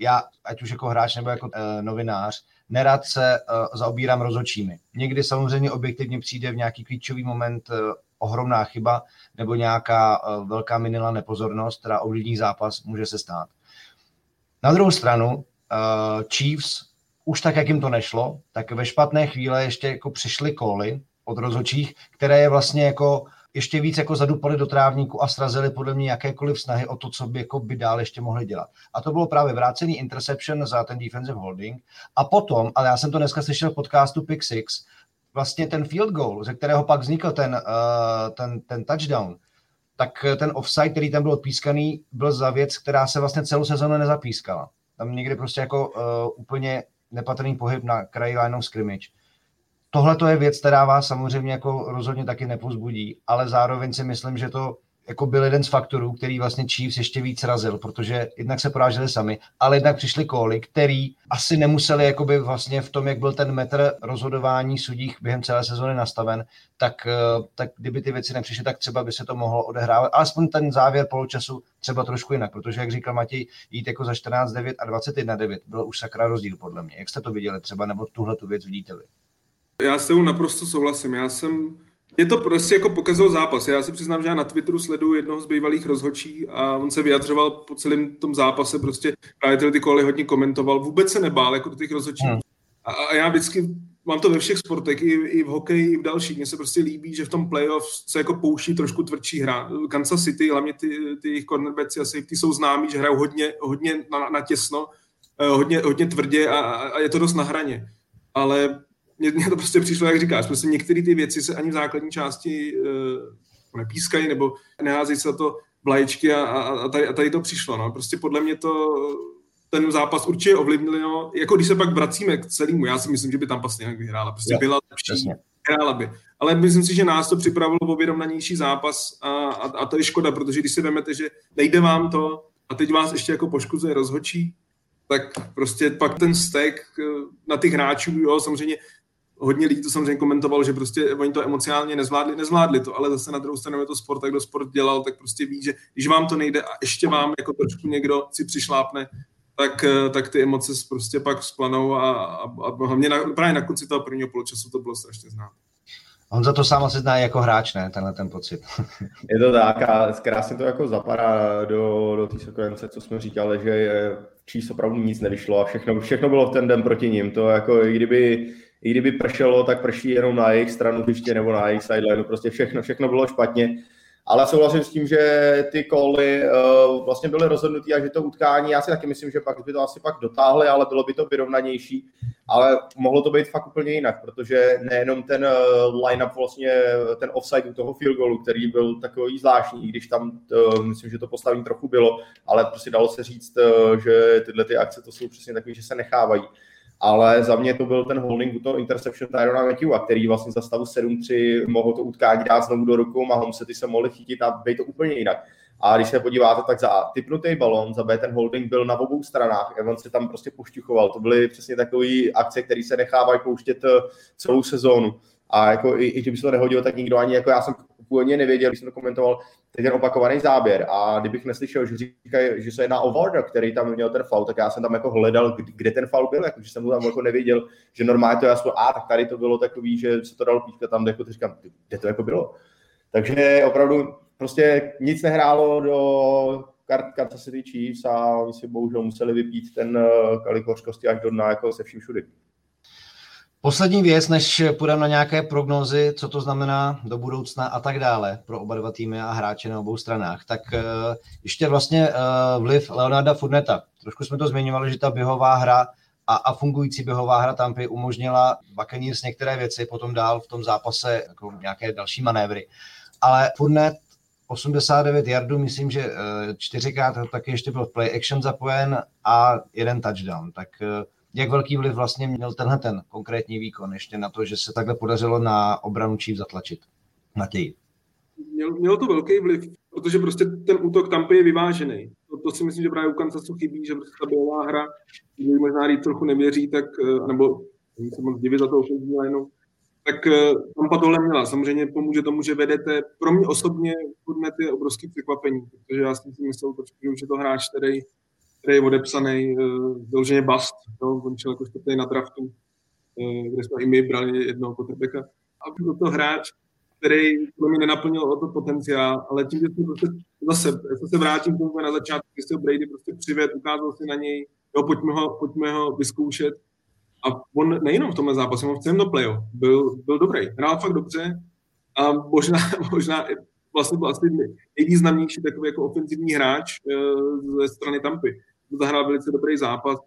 já, ať už jako hráč nebo jako uh, novinář, nerad se uh, zaobírám rozočími. Někdy samozřejmě objektivně přijde v nějaký klíčový moment uh, ohromná chyba nebo nějaká velká minila nepozornost, která ovlivní zápas, může se stát. Na druhou stranu, uh, Chiefs už tak, jak jim to nešlo, tak ve špatné chvíle ještě jako přišly koly od rozhodčích, které je vlastně jako ještě víc jako zadupali do trávníku a srazili podle mě jakékoliv snahy o to, co by, jako by dál ještě mohli dělat. A to bylo právě vrácený interception za ten defensive holding. A potom, ale já jsem to dneska slyšel v podcastu Pick Six, vlastně ten field goal, ze kterého pak vznikl ten, uh, ten, ten touchdown, tak ten offside, který tam byl odpískaný, byl za věc, která se vlastně celou sezonu nezapískala. Tam někdy prostě jako uh, úplně nepatrný pohyb na kraji line of scrimmage. Tohle to je věc, která vás samozřejmě jako rozhodně taky nepozbudí, ale zároveň si myslím, že to jako byl jeden z faktorů, který vlastně Chiefs ještě víc razil, protože jednak se poráželi sami, ale jednak přišli kóly, který asi nemuseli jakoby vlastně v tom, jak byl ten metr rozhodování sudích během celé sezóny nastaven, tak, eh, tak kdyby ty věci nepřišly, tak třeba by se to mohlo odehrávat. Alespoň ten závěr poločasu třeba trošku jinak, protože, jak říkal Matěj, jít jako za 14-9 a 21-9 byl už sakra rozdíl podle mě. Jak jste to viděli třeba, nebo tuhle tu věc vidíte vy? Já s tebou naprosto souhlasím. Já jsem je to prostě jako pokazil zápas. Já si přiznám, že já na Twitteru sleduju jednoho z bývalých rozhodčí a on se vyjadřoval po celém tom zápase, prostě právě tyhle ty koly hodně komentoval, vůbec se nebál jako do těch rozhodčí. Hmm. A, a, já vždycky mám to ve všech sportech, i, i v hokeji, i v dalších. Mně se prostě líbí, že v tom playoff se jako pouští trošku tvrdší hra. Kansas City, hlavně ty, ty jejich cornerbacks a safety jsou známí, že hrajou hodně, hodně na, na těsno, eh, hodně, hodně tvrdě a, a je to dost na hraně. Ale mně, mně to prostě přišlo, jak říkáš, prostě některé ty věci se ani v základní části uh, nepískají nebo neházejí se to vlaječky a, a, a, tady, a tady to přišlo. No. Prostě podle mě to ten zápas určitě ovlivnilo, jako když se pak vracíme k celému, já si myslím, že by tam pas nějak vyhrála, prostě ja, byla lepší, přesně. hrála by. Ale myslím si, že nás to připravilo o vyrovnanější zápas a, a, a to je škoda, protože když si vezmete, že nejde vám to a teď vás ještě jako poškozuje rozhočí, tak prostě pak ten stek eh, na těch hráčů, jo, samozřejmě hodně lidí to samozřejmě komentovalo, že prostě oni to emocionálně nezvládli, nezvládli to, ale zase na druhou stranu je to sport, tak kdo sport dělal, tak prostě ví, že když vám to nejde a ještě vám jako trošku někdo si přišlápne, tak, eh, tak ty emoce prostě pak splanou a, a, a hlavně na, právě na konci toho prvního poločasu to bylo strašně znát. On za to sám asi zná jako hráč, ne, tenhle ten pocit. Je to tak a krásně to jako zapadá do, do té sekvence, co jsme říkali, že číst opravdu nic nevyšlo a všechno, všechno bylo v ten den proti ním. To jako, i kdyby, i kdyby pršelo, tak prší jenom na jejich stranu hřiště nebo na jejich sideline. Prostě všechno, všechno bylo špatně. Ale souhlasím s tím, že ty koly uh, vlastně byly rozhodnutý a že to utkání, já si taky myslím, že pak by to asi pak dotáhli, ale bylo by to vyrovnanější, ale mohlo to být fakt úplně jinak, protože nejenom ten uh, line-up vlastně, ten offside u toho field goalu, který byl takový zvláštní, když tam, uh, myslím, že to postavení trochu bylo, ale prostě dalo se říct, uh, že tyhle ty akce to jsou přesně takové, že se nechávají ale za mě to byl ten holding u toho interception Tyrona Matthewa, který vlastně za stavu 7-3 mohl to utkání dát znovu do rukou a ty se mohli chytit a být to úplně jinak. A když se podíváte, tak za A typnutý balon, za B ten holding byl na obou stranách, on se tam prostě pošťuchoval. To byly přesně takové akce, které se nechávají pouštět eh, celou sezónu. A jako i, i kdyby se to nehodilo, tak nikdo ani, jako já jsem původně nevěděl, když jsem to komentoval, ten opakovaný záběr. A kdybych neslyšel, že říkají, že se jedná o Warner, který tam měl ten faul, tak já jsem tam jako hledal, kde ten faul byl, jako, že jsem mu tam jako nevěděl, že normálně to jasno, a tak tady to bylo takový, že se to dalo pískat tam, jako říkám, kde to jako bylo. Takže opravdu prostě nic nehrálo do kart Kansas City Chiefs a oni si bohužel museli vypít ten eh, kalik hořkosti až do dna jako se vším všudy. Poslední věc, než půjdeme na nějaké prognozy, co to znamená do budoucna a tak dále pro oba dva týmy a hráče na obou stranách, tak uh, ještě vlastně uh, vliv Leonarda Furneta. Trošku jsme to zmiňovali, že ta běhová hra a, a fungující běhová hra Tampy umožnila Buccaneers některé věci, potom dál v tom zápase jako nějaké další manévry. Ale Furnet 89 yardů, myslím, že uh, čtyřikrát taky ještě byl v play action zapojen a jeden touchdown. Tak jak velký vliv vlastně měl tenhle ten konkrétní výkon ještě na to, že se takhle podařilo na obranu Chiefs zatlačit? Matěj. Měl, měl to velký vliv, protože prostě ten útok Tampy je vyvážený. To, to si myslím, že právě u Kansasu chybí, že prostě ta bojová hra, když možná Reed trochu nevěří, tak, eh, nebo se moc divit za to ofenzivní lineu, tak eh, Tampa tohle měla. Samozřejmě pomůže tomu, že vedete. Pro mě osobně Fournette je obrovský překvapení, protože já jsem si myslel, že to hráč, který který je odepsaný uh, vyloženě bust, no, končil jako čtvrtý na draftu, uh, kde jsme i my brali jednoho quarterbacka. A byl to hráč, který pro mě nenaplnil o to potenciál, ale tím, že jsem prostě zase, já se vrátím k tomu na začátku, když se Brady prostě přived, ukázal si na něj, jo, pojďme ho, pojďme ho vyzkoušet. A on nejenom v tomhle zápase, on v celém playoff byl, byl dobrý, hrál fakt dobře a možná, možná vlastně byl asi nejvýznamnější takový jako ofenzivní hráč uh, ze strany Tampy zahrál velice dobrý zápas.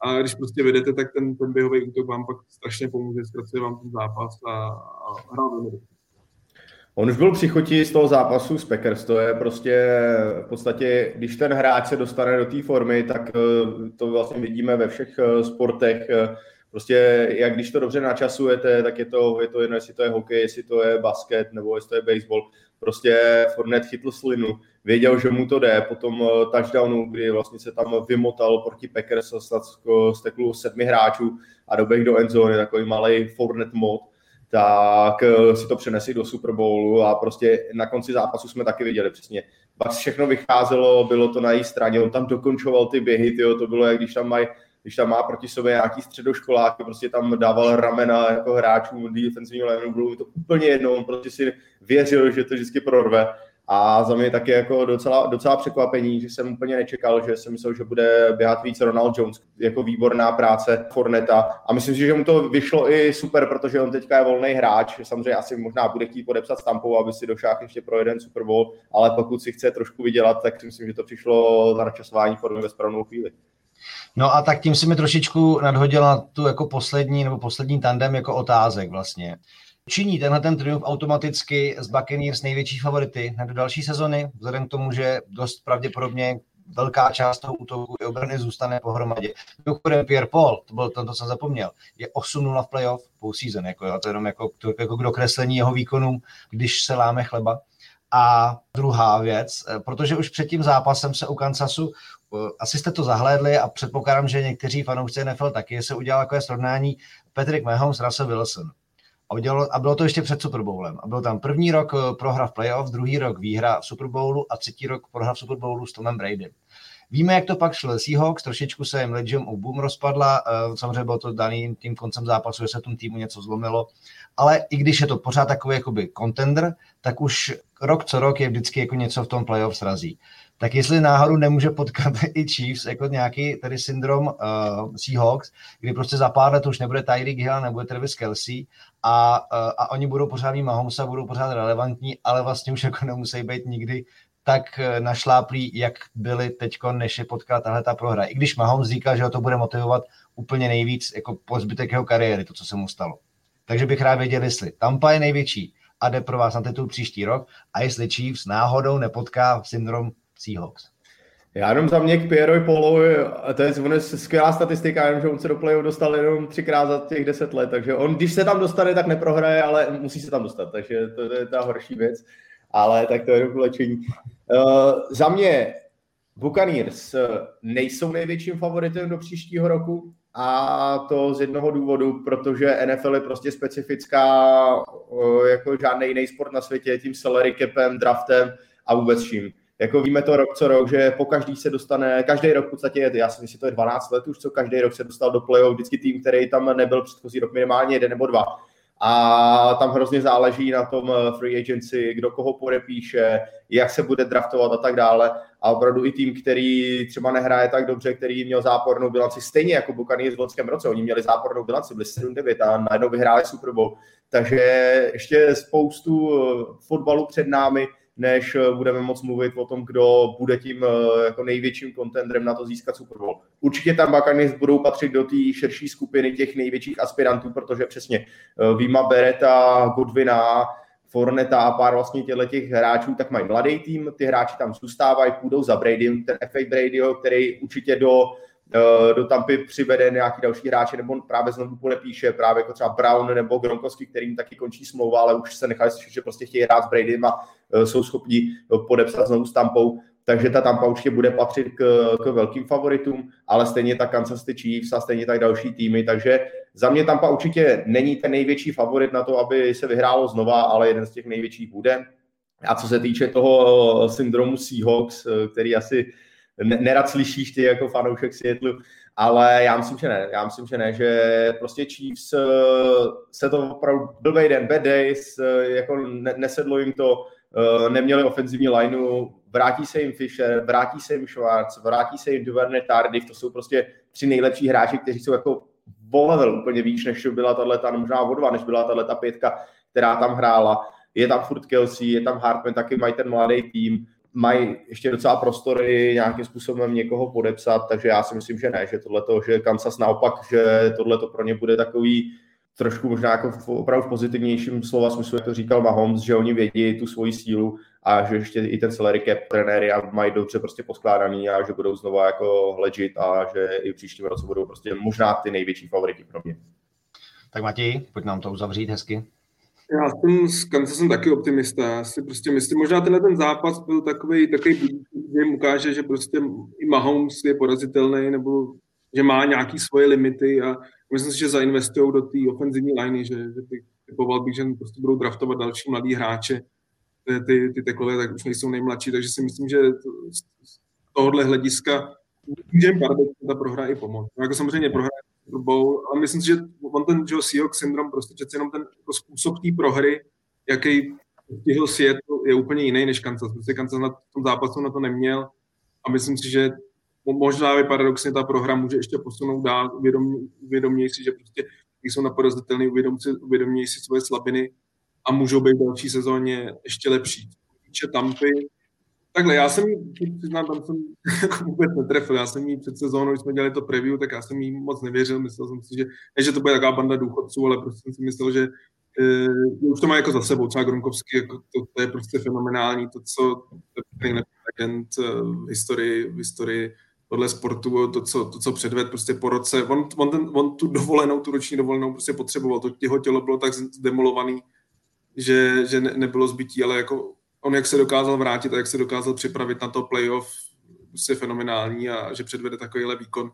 A když prostě vedete, tak ten, ten běhový útok vám pak strašně pomůže, zkracuje vám ten zápas a, a hrál velmi dobře. On už byl přichotí z toho zápasu s Packers, to je prostě v podstatě, když ten hráč se dostane do té formy, tak eh, to vlastně vidíme ve všech eh, sportech, eh, prostě jak když to dobře načasujete, tak je to, je to jedno, jestli to je hokej, jestli to je basket, nebo jestli to je baseball, prostě Fournette chytl slinu, věděl, že mu to jde, po tom eh, touchdownu, kdy vlastně se tam vymotal proti Packers snad z teklu sedmi hráčů a doběh do endzone, takový malý Fournette mod, tak eh, si to přenesli do Super Bowlu a prostě na konci zápasu jsme taky viděli přesně. Pak všechno vycházelo, bylo to na její straně, on tam dokončoval ty běhy, tyjo, to bylo, jak když tam mají když tam má proti sobě nějaký středoškolák, prostě tam dával ramena jako hráčům defensivního lineu, bylo to úplně jedno, on prostě si věřil, že to vždycky prorve a za mě taky jako docela, docela překvapení, že jsem úplně nečekal, že jsem myslel, že bude běhat víc Ronald Jones, jako výborná práce Forneta. A myslím si, že mu to vyšlo i super, protože on teďka je volný hráč. Samozřejmě asi možná bude chtít podepsat stampou, aby si došel ještě pro jeden Super Bowl, ale pokud si chce trošku vydělat, tak si myslím, že to přišlo za načasování formy ve správnou chvíli. No a tak tím si mi trošičku nadhodila tu jako poslední nebo poslední tandem jako otázek vlastně. Činí tenhle ten triumf automaticky z Buccaneers největší favority na do další sezony, vzhledem k tomu, že dost pravděpodobně velká část toho útoku i obrany zůstane pohromadě. Mimochodem Pierre Paul, to byl to, co jsem zapomněl, je 8-0 v playoff season, jako, jo, to je jenom jako, to, jako k dokreslení jeho výkonům, když se láme chleba. A druhá věc, eh, protože už před tím zápasem se u Kansasu, eh, asi jste to zahlédli a předpokládám, že někteří fanoušci NFL taky se udělal takové srovnání Patrick Mahomes, Russell Wilson. A, udělalo, a bylo to ještě před Super Bowlem. A byl tam první rok eh, prohra v playoff, druhý rok výhra v Super Bowlu a třetí rok prohra v Super Bowlu s Tomem Brady. Víme, jak to pak šlo Seahawks, trošičku se jim Legion u boom rozpadla, eh, samozřejmě bylo to daný tím koncem zápasu, že se tom týmu něco zlomilo, ale i když je to pořád takový jakoby contender, tak už rok co rok je vždycky jako něco v tom playoff srazí tak jestli náhodou nemůže potkat i Chiefs jako nějaký tady syndrom uh, Seahawks, kdy prostě za pár let už nebude Tyreek Hill, nebude Travis Kelsey a, uh, a oni budou pořád Mahomesa, budou pořád relevantní, ale vlastně už jako nemusí být nikdy tak uh, našláplí, jak byli teď, než je potká tahle ta prohra. I když Mahomes říká, že ho to bude motivovat úplně nejvíc jako po zbytek jeho kariéry, to, co se mu stalo. Takže bych rád věděl, jestli Tampa je největší a jde pro vás na titul příští rok a jestli Chiefs náhodou nepotká syndrom Seahawks. Já jenom za mě k Pierovi Polovi, to je, on je skvělá statistika, jenom, že on se do playoff dostal jenom třikrát za těch deset let, takže on, když se tam dostane, tak neprohraje, ale musí se tam dostat, takže to, to je ta horší věc, ale tak to je jenom lečení. Uh, za mě Buccaneers nejsou největším favoritem do příštího roku a to z jednoho důvodu, protože NFL je prostě specifická uh, jako žádný jiný sport na světě, tím salary capem, draftem a vůbec čím jako víme to rok co rok, že po každý se dostane, každý rok v podstatě, já si myslím, že to je 12 let už, co každý rok se dostal do playoff, vždycky tým, který tam nebyl předchozí rok minimálně jeden nebo dva. A tam hrozně záleží na tom eh, free agency, kdo koho podepíše, jak se bude draftovat a tak dále. A opravdu i tým, který třeba nehraje tak dobře, který měl zápornou bilanci, stejně jako Buccaneers v loňském roce. Oni měli zápornou bilanci, byli 7-9 a najednou vyhráli Super Bowl. Takže ještě spoustu eh, fotbalu před námi, než eh, budeme moc mluvit o tom, kdo bude tím eh, jako největším kontendrem na to získat Super Bowl. Určitě tam Buccaneers budou patřit do té širší skupiny těch největších aspirantů, protože přesně Vima eh, Bereta, Godwina, Forneta a pár vlastně těchto těch hráčů, tak mají mladý tým, ty hráči tam zůstávají, půjdou za Brady, ten FA Bradyho, který určitě do do Tampy přivede nějaký další hráče, nebo právě znovu podepíše, právě jako třeba Brown nebo Gronkowski, kterým taky končí smlouva, ale už se nechali slyšet, že prostě chtějí hrát s Bradym a jsou schopni eh, podepsat znovu s Tampou. Takže ta Tampa určitě bude patřit k, k velkým favoritům, ale stejně tak Kansas City Chiefs a stejně tak další týmy. Takže za mě Tampa určitě není ten největší favorit na to, aby se vyhrálo znova, ale jeden z těch největších bude. A co se týče toho syndromu Seahawks, který asi nerad slyšíš ty jako fanoušek Seattle, ale já myslím, že ne. Já myslím, že ne, že prostě Chiefs eh, se to opravdu byl den, bad days, eh, jako nesedlo jim to, eh, neměli ofenzivní lineu, vrátí se jim Fisher, vrátí se jim Schwartz, vrátí se jim Duverne Tardif, to jsou prostě tři nejlepší hráči, kteří jsou jako o level úplně víc, než byla tato, možná o dva, než byla tato pětka, která tam hrála. Je tam furt Kelsey, je tam Hartman, taky mají ten mladý tým mají ještě docela prostory nějakým způsobem někoho podepsat, takže já si myslím, že ne, že tohleto, že Kansas naopak, že tohleto pro ně bude takový trošku možná jako v opravdu v pozitivnějším slova smyslu, jak to říkal Mahomes, že oni vědí tu svoji sílu a že ještě i ten salary cap trenéry mají dobře prostě poskládaný a že budou znovu jako legit a že i v příštím roce budou prostě možná ty největší favoriti pro mě. Tak Matěj, pojď nám to uzavřít hezky. Já jsem z jsem taky optimista. Já si prostě myslím, možná tenhle ten zápas byl takový, takový že jim ukáže, že prostě i Mahomes je porazitelný, nebo že má nějaký svoje limity a myslím si, že zainvestují do té ofenzivní liney, že, že bych typoval bych, že prostě budou draftovat další mladí hráče, ty, ty teklové tak už nejsou nejmladší, takže si myslím, že to, z tohohle hlediska paradoxně ta prohra i pomoct. No, jako samozřejmě prohra Super Bowl, ale myslím si, že on ten Joe Seahawks syndrom, prostě přece jenom ten jako způsob té prohry, jaký stihl Seattle, je úplně jiný než Kansas. Prostě Kansas na tom zápasu na to neměl a myslím si, že možná by paradoxně ta prohra může ještě posunout dál, uvědomějí si, že prostě jsou naporazitelný, uvědomějí si svoje slabiny a můžou být v další sezóně ještě lepší. Co Tampy, takhle, já jsem jí, přiznám, tam jsem vůbec netrefil, já jsem jí před sezónou, když jsme dělali to preview, tak já jsem jí moc nevěřil, myslel jsem si, že, ne, že to bude taková banda důchodců, ale prostě jsem si myslel, že uh, už to má jako za sebou, třeba Gronkovský, jako to, to, je prostě fenomenální, to, co ten agent uh, v historii, v historii tohle sportu, to, co, to, co předved prostě po roce. On, on, ten, on tu dovolenou, tu roční dovolenou prostě potřeboval. To jeho tělo bylo tak zdemolovaný, že, že ne, nebylo zbytí, ale jako on, jak se dokázal vrátit a jak se dokázal připravit na to playoff, prostě fenomenální a že předvede takovýhle výkon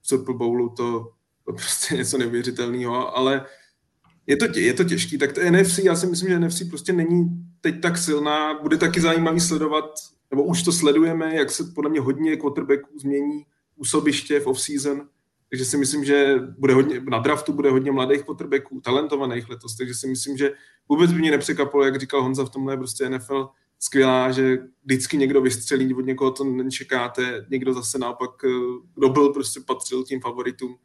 v Super Bowlu, to, to prostě něco neuvěřitelného, ale je to, je to těžký. Tak to NFC, já si myslím, že NFC prostě není teď tak silná. Bude taky zajímavý sledovat, nebo už to sledujeme, jak se podle mě hodně quarterbacků změní působiště v off-season. Takže si myslím, že bude hodně, na draftu bude hodně mladých quarterbacků, talentovaných letos, takže si myslím, že vůbec by mě nepřekvapilo, jak říkal Honza, v tomhle je prostě NFL skvělá, že vždycky někdo vystřelí, od někoho to nečekáte, někdo zase naopak, eh, kdo byl, prostě patřil tím favoritům,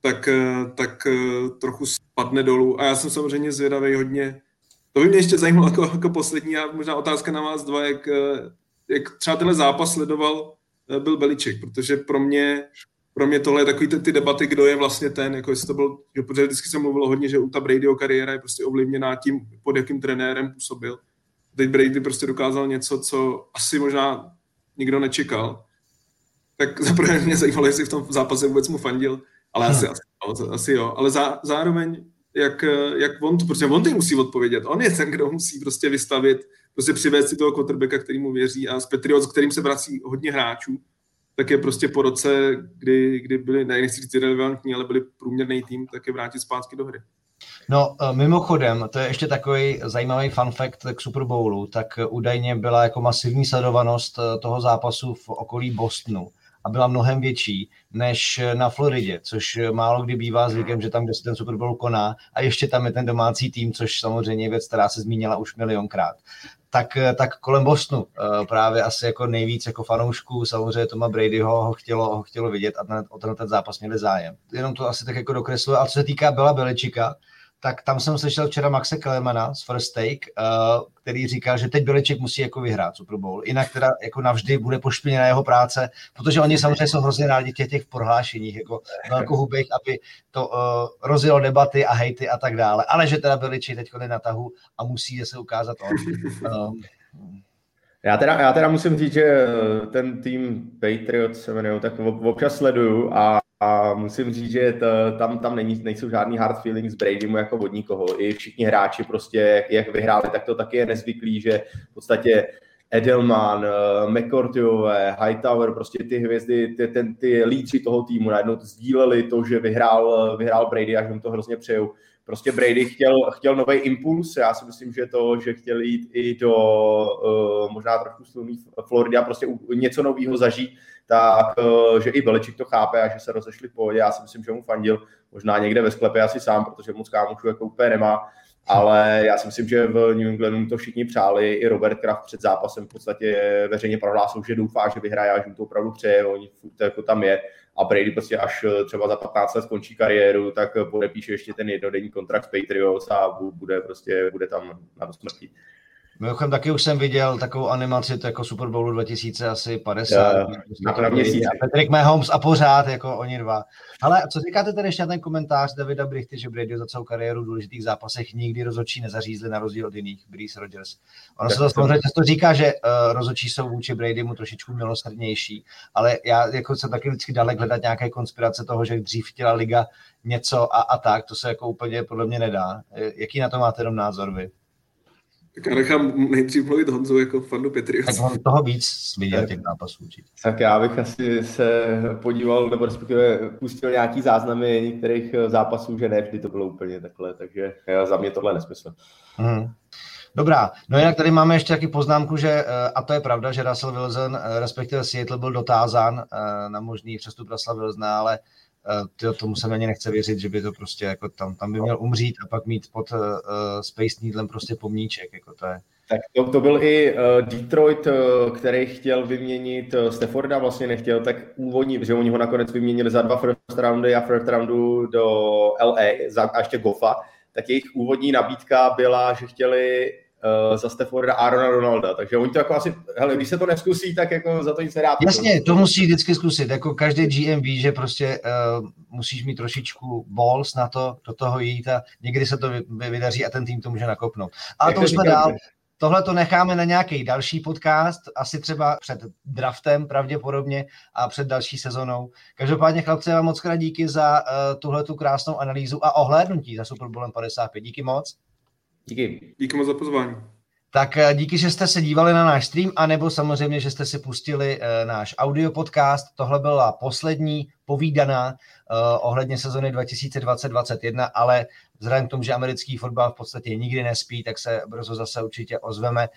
tak, eh, tak eh, trochu spadne dolů. A já jsem samozřejmě zvědavý hodně, to by mě ještě zajímalo jako, jako poslední a možná otázka na vás dva, jak, jak třeba tenhle zápas sledoval byl Beliček, protože pro mě pro mě tohle je takový ty, ty debaty, kdo je vlastně ten, jako jestli to byl, že, protože vždycky se mluvilo hodně, že u ta Bradyho kariéra je prostě ovlivněná tím, pod jakým trenérem působil. Teď Brady prostě dokázal něco, co asi možná nikdo nečekal. Tak zaprvé mě zajímalo, jestli v tom zápase vůbec mu fandil, ale asi, asi, asi jo. Ale zá, zároveň, jak, jak on, protože on ty musí odpovědět. On je ten, kdo musí prostě vystavit, prostě přivést si toho quarterbacka, který mu věří a s Patriots, kterým se vrací hodně hráčů tak je prostě po roce, kdy, kdy byli, ne, nechci říct irrelevantní, ale byli průměrný tým, tak je vrátit zpátky do hry. No, e, mimochodem, to je ještě takový zajímavý fun fact k Super Bowlu, tak údajně byla jako masivní sledovanost e, toho zápasu v okolí Bostonu a byla mnohem větší než na Floridě, což málo kdy bývá zvykem, že tam, kde se ten Super Bowl koná a ještě tam je ten domácí tým, což samozřejmě je věc, která se zmínila už milionkrát tak, tak kolem Bostonu eh, právě asi jako nejvíc jako fanoušků, samozřejmě Toma Bradyho ho chtělo, ho chtělo vidět a ten, o ten, ten zápas měli zájem. Jenom to asi tak jako dokresluje. A co se týká Bela Beličika, tak tam jsem slyšel včera Maxe Kellermana z First Take, uh, který říkal, že teď Beliček musí jako vyhrát Super Bowl, jinak teda jako navždy bude pošpiněna jeho práce, protože oni samozřejmě jsou hrozně rádi těch, těch prohlášeních, jako velkohubých, aby to uh, rozjelo debaty a hejty a tak dále, ale že teda Beliček teď na tahu a musí se ukázat on. Um, já teda, já teda musím říct, že ten tým Patriots se jmenují, tak občas sleduju a a musím říct, že to, tam, tam není, nejsou žádný hard feelings Bradymu jako od nikoho. I všichni hráči prostě, jak, jak vyhráli, tak to taky je nezvyklý, že v podstatě Edelman, eh, McCourtyové, Hightower, prostě ty hvězdy, ty, ten, ty lídři toho týmu najednou sdíleli to, že vyhrál, vyhrál Brady a že mu to hrozně přeju. Prostě Brady chtěl, chtěl nový impuls, já si myslím, že to, že chtěl jít i do uh, možná trošku slunný Florida, a prostě něco nového zažít, tak uh, že i Beličik to chápe a že se rozešli pohodě. Já si myslím, že mu fandil možná někde ve sklepě asi sám, protože moc kámošů jako úplně nemá, ale já si myslím, že v New Englandu to všichni přáli, i Robert Kraft před zápasem v podstatě veřejně prohlásil, že doufá, že vyhraje a že mu to opravdu přeje, oni to jako tam je a Brady prostě až třeba za 15 let skončí kariéru, tak podepíše ještě ten jednodenní kontrakt s Patriots a bude prostě bude tam na smrti. Mimochodem taky už jsem viděl takovou animaci to jako Super Bowlu 2000 asi 50. Yeah, na, na měsíc. Patrick Mahomes a pořád jako oni dva. Ale co říkáte tedy ještě na ten komentář Davida Brichty, že Brady za celou kariéru v důležitých zápasech nikdy rozhodčí nezařízli na rozdíl od jiných, Breeze Rodgers. Ono se to samozřejmě často říká, že uh, rozhodčí jsou vůči Bradymu trošičku milosrdnější, ale já jako jsem taky vždycky dalek hledat nějaké konspirace toho, že dřív chtěla liga něco a, a tak, to se jako úplně podle mě nedá. Jaký na to máte jenom názor vy? Tak já nechám nejdřív mluvit Honzu jako fanu Patriots. Tak on toho víc viděl těch zápasů určitě. Tak já bych asi se podíval, nebo respektive pustil nějaký záznamy některých zápasů, že ne vždy to bylo úplně takhle, takže za mě tohle nesmysl. Hmm. Dobrá, no jinak tady máme ještě taky poznámku, že, a to je pravda, že Russell Wilson, respektive Seattle byl dotázán na možný přestup Russell Wilsona, ale tyjo, tomu se ani nechce věřit, že by to prostě jako tam, tam by měl umřít a pak mít pod uh, Space Needlem prostě pomníček, jako to je, tak to, to byl i uh, Detroit, který chtěl vyměnit uh, Stafforda, vlastně nechtěl, tak úvodní, že oni ho nakonec vyměnili za dva first roundy a first roundu do LA za, a ještě Goffa, tak jejich úvodní nabídka byla, že chtěli uh, za Stafforda Arona Ronalda, takže oni to jako asi, hele, když se to neskusí, tak jako za to nic nedá. Jasně, to musí vždycky zkusit, jako každý GM ví, že prostě uh, musíš mít trošičku balls na to, do toho jít a někdy se to vydaří a ten tým to může nakopnout. A to už jsme dál, Tohle to necháme na nějaký další podcast, asi třeba před draftem pravděpodobně a před další sezonou. Každopádně chlapci, vám moc krát díky za uh, tuhle tu krásnou analýzu a ohlédnutí za Super Bowlem 55. Díky moc. Díky. Díky moc za pozvání. Tak eh, díky, že jste se dívali na náš stream, anebo samozřejmě, že jste si pustili uh, náš audio podcast. Tohle byla poslední povídaná uh, ohledně sezony 2020-2021, ale vzhledem k tomu, že americký fotbal v podstatě nikdy nespí, tak se brzo zase určitě ozveme.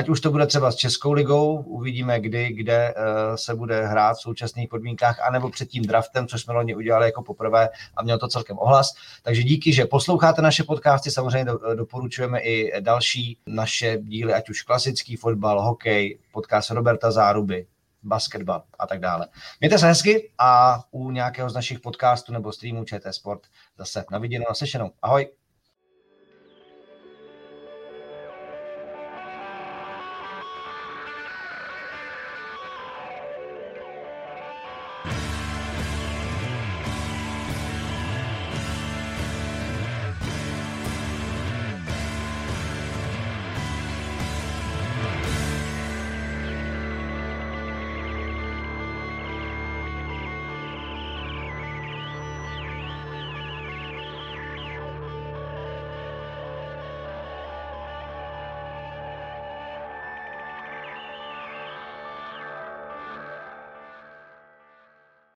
Ať už to bude třeba s Českou ligou, uvidíme kdy, kde uh, se bude hrát v současných podmínkách, anebo před tím draftem, což jsme loni udělali jako poprvé a měl to celkem ohlas. Takže díky, že posloucháte naše podcasty, samozřejmě do, doporučujeme i další naše díly, ať už klasický fotbal, hokej, podcast Roberta Záruby, basketbal a tak dále. Mějte se hezky a u nějakého z našich podcastů nebo streamů ČT Sport zase na viděnou, na sešenou. Ahoj.